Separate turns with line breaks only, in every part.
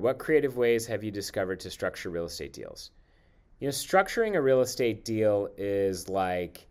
What creative ways have you discovered to structure real estate deals? You know, structuring a real estate deal is like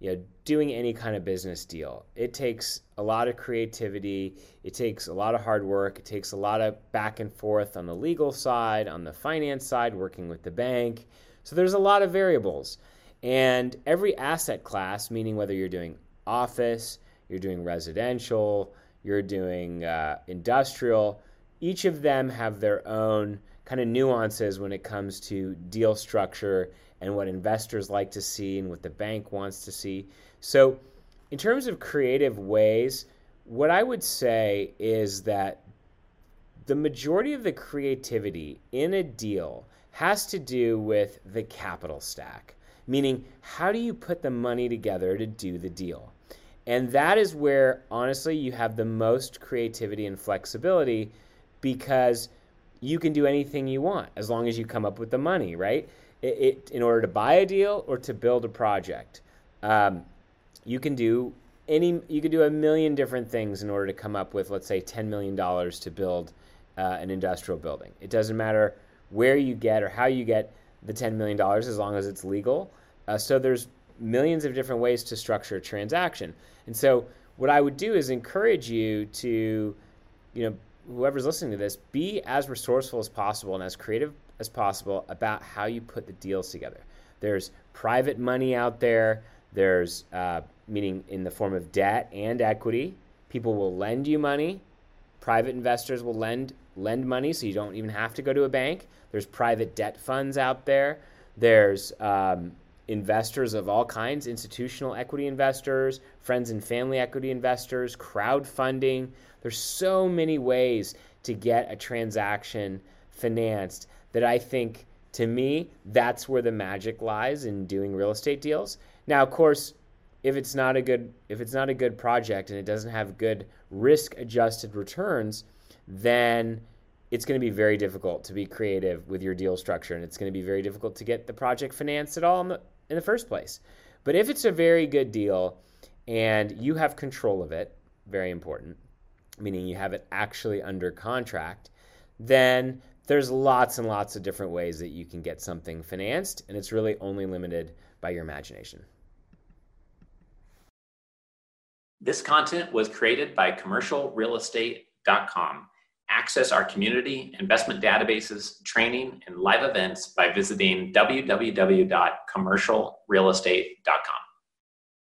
you know, doing any kind of business deal. It takes a lot of creativity, it takes a lot of hard work, it takes a lot of back and forth on the legal side, on the finance side, working with the bank. So there's a lot of variables. And every asset class, meaning whether you're doing office, you're doing residential, you're doing uh, industrial, each of them have their own kind of nuances when it comes to deal structure and what investors like to see and what the bank wants to see. So, in terms of creative ways, what I would say is that the majority of the creativity in a deal has to do with the capital stack, meaning how do you put the money together to do the deal? And that is where, honestly, you have the most creativity and flexibility because you can do anything you want as long as you come up with the money, right? it, it, in order to buy a deal or to build a project. Um, you can do any you can do a million different things in order to come up with let's say 10 million dollars to build uh, an industrial building. It doesn't matter where you get or how you get the 10 million dollars as long as it's legal. Uh, so there's millions of different ways to structure a transaction. And so what I would do is encourage you to you know whoever's listening to this be as resourceful as possible and as creative as possible about how you put the deals together. There's private money out there. There's uh, meaning in the form of debt and equity. People will lend you money. Private investors will lend lend money, so you don't even have to go to a bank. There's private debt funds out there. There's um, investors of all kinds, institutional equity investors, friends and family equity investors, crowdfunding. There's so many ways to get a transaction financed that I think to me that's where the magic lies in doing real estate deals. Now, of course, if it's not a good if it's not a good project and it doesn't have good risk adjusted returns, then it's going to be very difficult to be creative with your deal structure and it's going to be very difficult to get the project financed at all in the first place. But if it's a very good deal and you have control of it, very important, meaning you have it actually under contract, then there's lots and lots of different ways that you can get something financed, and it's really only limited by your imagination.
This content was created by commercialrealestate.com. Access our community, investment databases, training, and live events by visiting www.commercialrealestate.com.